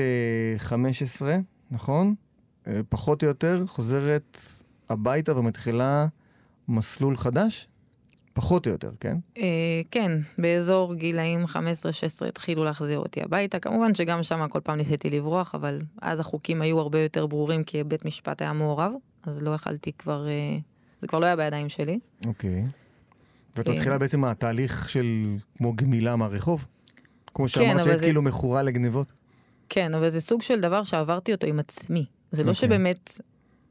15, אה, נכון? אה, פחות או יותר, חוזרת הביתה ומתחילה מסלול חדש? פחות או יותר, כן? אה, כן, באזור גילאים 15-16 התחילו להחזיר אותי הביתה. כמובן שגם שם כל פעם ניסיתי לברוח, אבל אז החוקים היו הרבה יותר ברורים כי בית משפט היה מעורב, אז לא יכלתי כבר, אה, זה כבר לא היה בידיים שלי. אוקיי. ואת מתחילה אה, בעצם התהליך של כמו גמילה מהרחוב? כמו שאמרת אבל שהיית כאילו מכורה לגניבות? כן, אבל זה סוג של דבר שעברתי אותו עם עצמי. זה לא אוקיי. שבאמת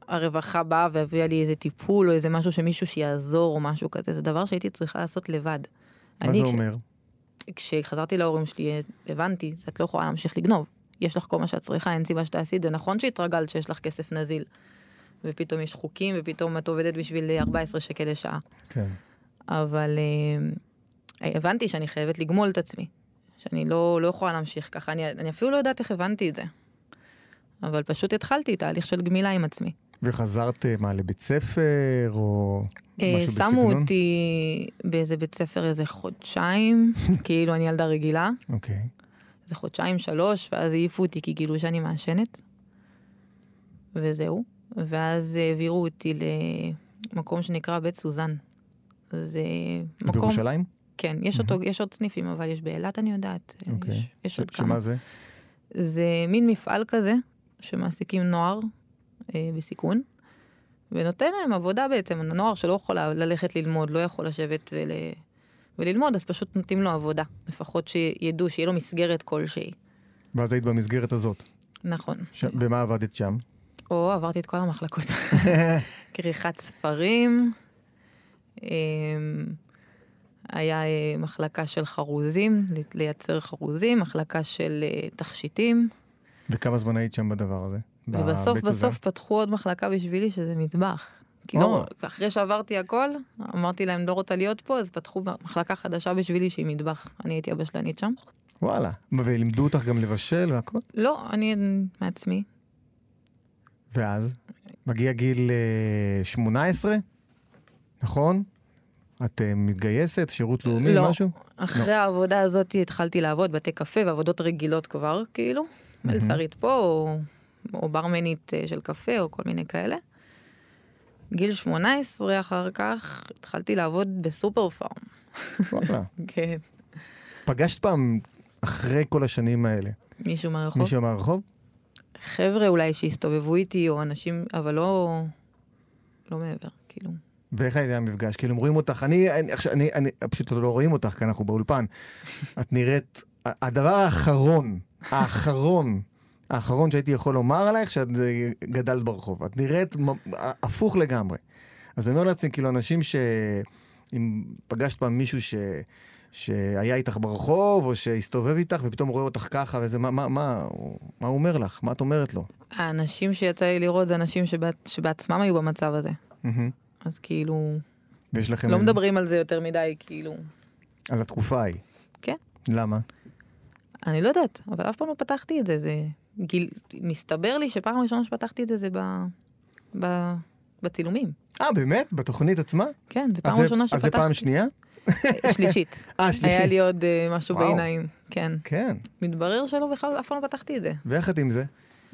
הרווחה באה והביאה לי איזה טיפול או איזה משהו שמישהו שיעזור או משהו כזה, זה דבר שהייתי צריכה לעשות לבד. מה זה כש- אומר? כשחזרתי להורים שלי, הבנתי, את לא יכולה להמשיך לגנוב. יש לך כל מה שאת צריכה, אין סיבה שתעשי את זה. נכון שהתרגלת שיש לך כסף נזיל, ופתאום יש חוקים, ופתאום את עובדת בשביל 14 שקל לשעה. כן. אבל אה, הבנתי שאני חייבת לגמול את עצמי. שאני לא, לא יכולה להמשיך ככה. אני, אני אפילו לא יודעת איך הבנתי את זה. אבל פשוט התחלתי תהליך של גמילה עם עצמי. וחזרת, מה, לבית ספר, או אה, משהו שמו בסגנון? אותי באיזה בית ספר איזה חודשיים, [LAUGHS] כאילו אני ילדה רגילה, אוקיי. איזה חודשיים, שלוש, ואז העיפו אותי כי גילו שאני מעשנת. וזהו. ואז העבירו אותי למקום שנקרא בית סוזן. זה מקום... בירושלים? כן, יש, אותו, יש עוד סניפים, אבל יש באילת, אני יודעת. אוקיי. יש, יש עוד כמה. שמה זה? זה מין מפעל כזה, שמעסיקים נוער בסיכון, ונותן להם עבודה בעצם. הנוער שלא יכול ללכת ללמוד, לא יכול לשבת ול... וללמוד, אז פשוט נותנים לו עבודה. לפחות שידעו, שיהיה לו מסגרת כלשהי. ואז היית במסגרת הזאת. נכון. ש- במה עבדת שם? או, עברתי את כל המחלקות. [LAUGHS] [LAUGHS] כריכת ספרים, אמ, היה אה, מחלקה של חרוזים, לייצר חרוזים, מחלקה של אה, תכשיטים, וכמה זמן היית שם בדבר הזה? ובסוף? בסוף פתחו עוד מחלקה בשבילי, שזה מטבח. כי או. לא, אחרי שעברתי הכל, אמרתי להם, לא רוצה להיות פה, אז פתחו מחלקה חדשה בשבילי שהיא מטבח. אני הייתי הבשלנית שם. וואלה. ולימדו אותך גם לבשל והכל? לא, אני מעצמי. ואז? מגיע גיל אה, 18, נכון? את אה, מתגייסת, שירות לאומי, לא. משהו? אחרי העבודה הזאת התחלתי לעבוד בתי קפה ועבודות רגילות כבר, כאילו. מלצרית פה, או, או ברמנית אה, של קפה, או כל מיני כאלה. גיל 18 אחר כך התחלתי לעבוד בסופר פארם. וואלה. [LAUGHS] כן. פגשת פעם, אחרי כל השנים האלה, מישהו מהרחוב? מישהו מהרחוב? חבר'ה אולי שהסתובבו איתי, או אנשים, אבל לא... לא מעבר, כאילו. ואיך היה המפגש? כאילו, הם רואים אותך, אני, אני, אני, אני, פשוט לא רואים אותך, כי אנחנו באולפן. את נראית, הדבר האחרון, האחרון, האחרון שהייתי יכול לומר עלייך, שאת גדלת ברחוב. את נראית הפוך לגמרי. אז אני אומר לעצמי, כאילו, אנשים ש... אם פגשת פעם מישהו ש... שהיה איתך ברחוב, או שהסתובב איתך, ופתאום רואה אותך ככה, וזה, מה, מה, מה, הוא- מה הוא אומר לך? מה את אומרת לו? האנשים שיצא לי לראות זה אנשים שבע, שבעצמם היו במצב הזה. מהמם. אז כאילו, ויש לכם... לא איזה- מדברים על זה יותר מדי, כאילו. על התקופה ההיא. כן. למה? אני לא יודעת, אבל אף פעם לא פתחתי את זה. זה גיל... מסתבר לי שפעם ראשונה שפתחתי את זה זה ב... ב... בצילומים. אה, באמת? בתוכנית עצמה? כן, זו אז פעם ראשונה אז שפתחתי. זה פעם שנייה? שלישית. [LAUGHS] אה, שלישית. היה לי עוד uh, משהו וואו. בעיניים. כן. כן. מתברר שלא, בכלל אף פעם לא פתחתי את זה. את עם זה?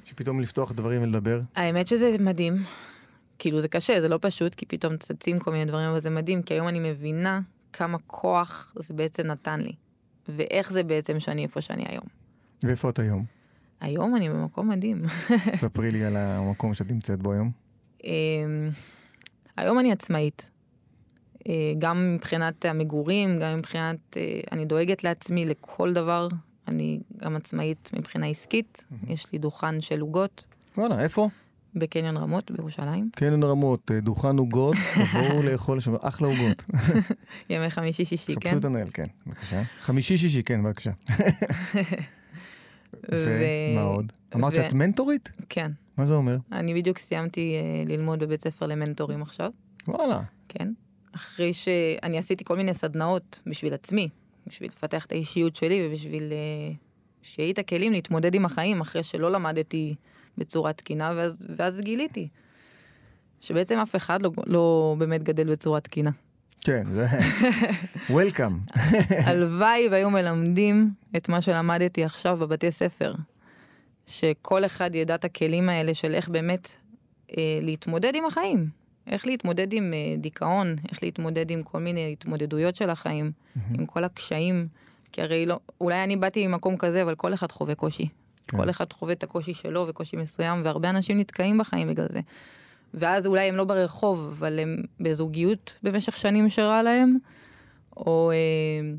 שפתאום לפתוח דברים ולדבר? האמת שזה מדהים. כאילו זה קשה, זה לא פשוט, כי פתאום צצים כל מיני דברים, אבל זה מדהים, כי היום אני מבינה כמה כוח זה בעצם נתן לי. ואיך זה בעצם שאני איפה שאני היום. ואיפה את היום? היום אני במקום מדהים. [LAUGHS] ספרי לי על המקום שאת נמצאת בו היום. אמ, היום אני עצמאית. אה, גם מבחינת המגורים, גם מבחינת... אה, אני דואגת לעצמי לכל דבר. אני גם עצמאית מבחינה עסקית. יש לי דוכן של עוגות וואלה, איפה? בקניון רמות בירושלים. קניון רמות, אה, דוכן עוגות, [LAUGHS] תבואו לאכול שם, אחלה עוגות. [LAUGHS] ימי חמישי-שישי, כן? חפשו את הנהל, כן, בבקשה. חמישי-שישי, כן, בבקשה. ומה עוד? אמרת שאת מנטורית? כן. מה זה אומר? אני בדיוק סיימתי אה, ללמוד בבית ספר למנטורים עכשיו, וואלה. כן? אחרי שאני עשיתי כל מיני סדנאות בשביל עצמי, בשביל לפתח את האישיות שלי ובשביל אה, שיהיה את הכלים להתמודד עם החיים אחרי שלא למדתי בצורה תקינה, ואז, ואז גיליתי שבעצם אף אחד לא, לא באמת גדל בצורה תקינה. כן, זה... [LAUGHS] וולקאם. [LAUGHS] הלוואי והיו מלמדים את מה שלמדתי עכשיו בבתי ספר. שכל אחד ידע את הכלים האלה של איך באמת אה, להתמודד עם החיים. איך להתמודד עם אה, דיכאון, איך להתמודד עם כל מיני התמודדויות של החיים, עם כל הקשיים. כי הרי לא, אולי אני באתי ממקום כזה, אבל כל אחד חווה קושי. כן. כל אחד חווה את הקושי שלו וקושי מסוים, והרבה אנשים נתקעים בחיים בגלל זה. ואז אולי הם לא ברחוב, אבל הם בזוגיות במשך שנים שרע להם, או, אה,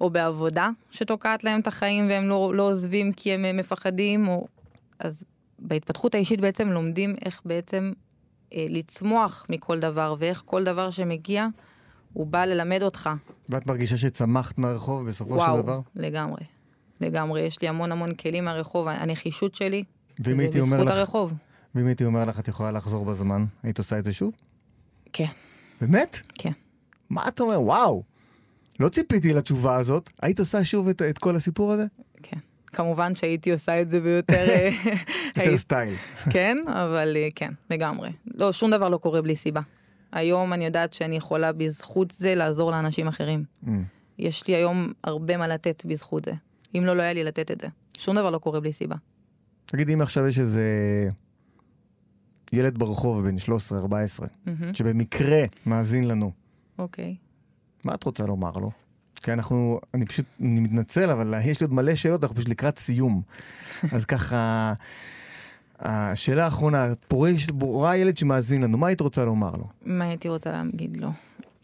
או בעבודה שתוקעת להם את החיים והם לא, לא עוזבים כי הם מפחדים, או... אז בהתפתחות האישית בעצם לומדים איך בעצם אה, לצמוח מכל דבר, ואיך כל דבר שמגיע, הוא בא ללמד אותך. ואת מרגישה שצמחת מהרחוב בסופו וואו, של דבר? וואו, לגמרי. לגמרי. יש לי המון המון כלים מהרחוב, הנחישות שלי, ואם הייתי אומר לך, הרחוב. ואם הייתי אומר לך, את יכולה לחזור בזמן, היית עושה את זה שוב? כן, באמת? כן. מה את אומר? וואו. לא ציפיתי לתשובה הזאת. היית עושה שוב את, את כל הסיפור הזה? כן. כמובן שהייתי עושה את זה ביותר... [LAUGHS] אה, יותר סטייל. כן, אבל אה, כן, לגמרי. לא, שום דבר לא קורה בלי סיבה. היום אני יודעת שאני יכולה בזכות זה לעזור לאנשים אחרים. Mm. יש לי היום הרבה מה לתת בזכות זה. אם לא, לא היה לי לתת את זה. שום דבר לא קורה בלי סיבה. תגידי, אם עכשיו יש איזה ילד ברחוב בן 13-14, מהמם, שבמקרה מאזין לנו, אוקיי. מה את רוצה לומר לו? כי אנחנו, אני פשוט, אני מתנצל, אבל יש לי עוד מלא שאלות, אנחנו פשוט לקראת סיום. [LAUGHS] אז ככה, השאלה האחרונה, פורש- רואה ילד שמאזין לנו, מה היית רוצה לומר לו? מה הייתי רוצה להגיד לו?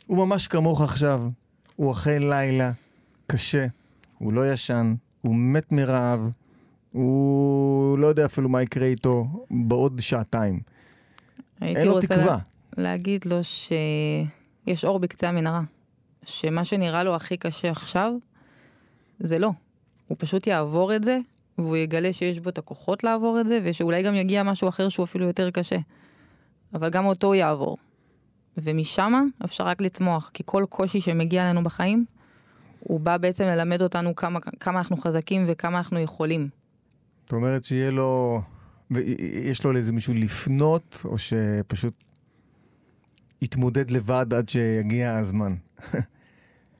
הוא ממש כמוך עכשיו, הוא אחרי לילה קשה, הוא לא ישן, הוא מת מרעב, הוא לא יודע אפילו מה יקרה איתו בעוד שעתיים. הייתי אין לו תקווה. לה... להגיד לו שיש אור בקצה המנהרה. שמה שנראה לו הכי קשה עכשיו, זה לא. הוא פשוט יעבור את זה, והוא יגלה שיש בו את הכוחות לעבור את זה, ושאולי גם יגיע משהו אחר שהוא אפילו יותר קשה. אבל גם אותו הוא יעבור. ומשם אפשר רק לצמוח, כי כל קושי שמגיע לנו בחיים, הוא בא בעצם ללמד אותנו כמה, כמה אנחנו חזקים וכמה אנחנו יכולים. זאת אומרת שיהיה לו, יש לו לאיזה מישהו לפנות, או שפשוט יתמודד לבד עד שיגיע הזמן. [LAUGHS]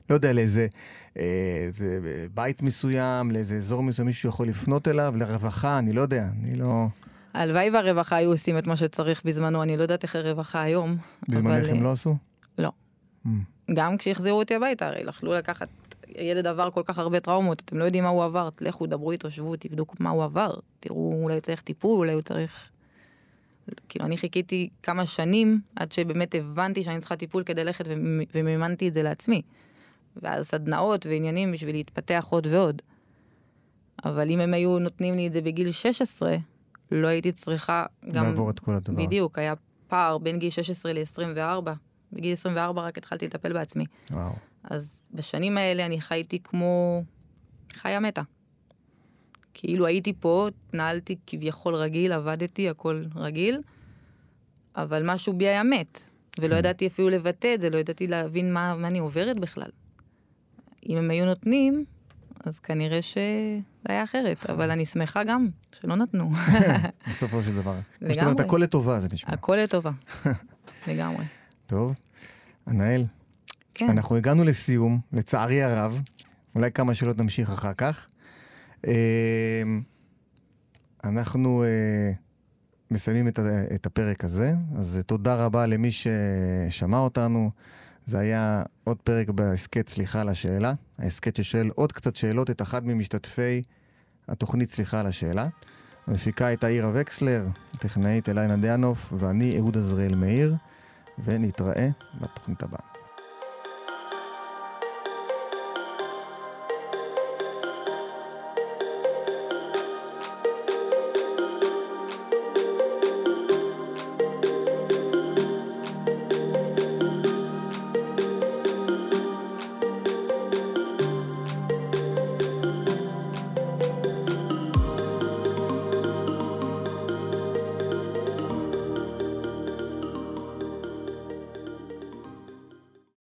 לא יודע, לאיזה אה, איזה בית מסוים, לאיזה אזור מסוים, מישהו יכול לפנות אליו, לרווחה, אני לא יודע, אני לא... הלוואי והרווחה היו עושים את מה שצריך בזמנו, אני לא יודעת איך הרווחה היום. בזמנך אבל, הם אה, לא עשו? לא. Mm. גם כשהחזירו אותי הביתה, הרי יכלו לקחת, ילד עבר כל כך הרבה טראומות, אתם לא יודעים מה הוא עבר, לכו, דברו איתו, שבו, תבדקו מה הוא עבר, תראו, אולי הוא צריך טיפול, אולי הוא צריך... כאילו, אני חיכיתי כמה שנים עד שבאמת הבנתי שאני צריכה טיפול כדי ללכת ומ- ומימנתי את זה לעצמי. ואז סדנאות ועניינים בשביל להתפתח עוד ועוד. אבל אם הם היו נותנים לי את זה בגיל 16, לא הייתי צריכה גם... לעבור את כל הדבר. בדיוק, היה פער בין גיל 16 ל-24. בגיל 24 רק התחלתי לטפל בעצמי. וואו. אז בשנים האלה אני חייתי כמו חיה מתה. כאילו הייתי פה, התנהלתי כביכול רגיל, עבדתי, הכל רגיל, אבל משהו בי היה מת. ולא כן. ידעתי אפילו לבטא את זה, לא ידעתי להבין מה, מה אני עוברת בכלל. אם הם היו נותנים, אז כנראה שזה היה אחרת, אבל אני שמחה גם שלא נתנו. [LAUGHS] בסופו של דבר. [LAUGHS] לגמרי. אומרת, הכל לטובה, זה נשמע. הכל לטובה. [LAUGHS] לגמרי. טוב. ענאל, כן. אנחנו הגענו לסיום, לצערי הרב. אולי כמה שאלות נמשיך אחר כך. אה, אנחנו אה, מסיימים את, הפרק הזה, אז תודה רבה למי ששמע אותנו. זה היה עוד פרק בהסכת סליחה על השאלה. ההסכת ששואל עוד קצת שאלות את אחד ממשתתפי התוכנית סליחה על השאלה. המפיקה הייתה עירה וקסלר, הטכנאית אליינה דיאנוף, ואני אהוד עזריאל מאיר, ונתראה בתוכנית הבאה.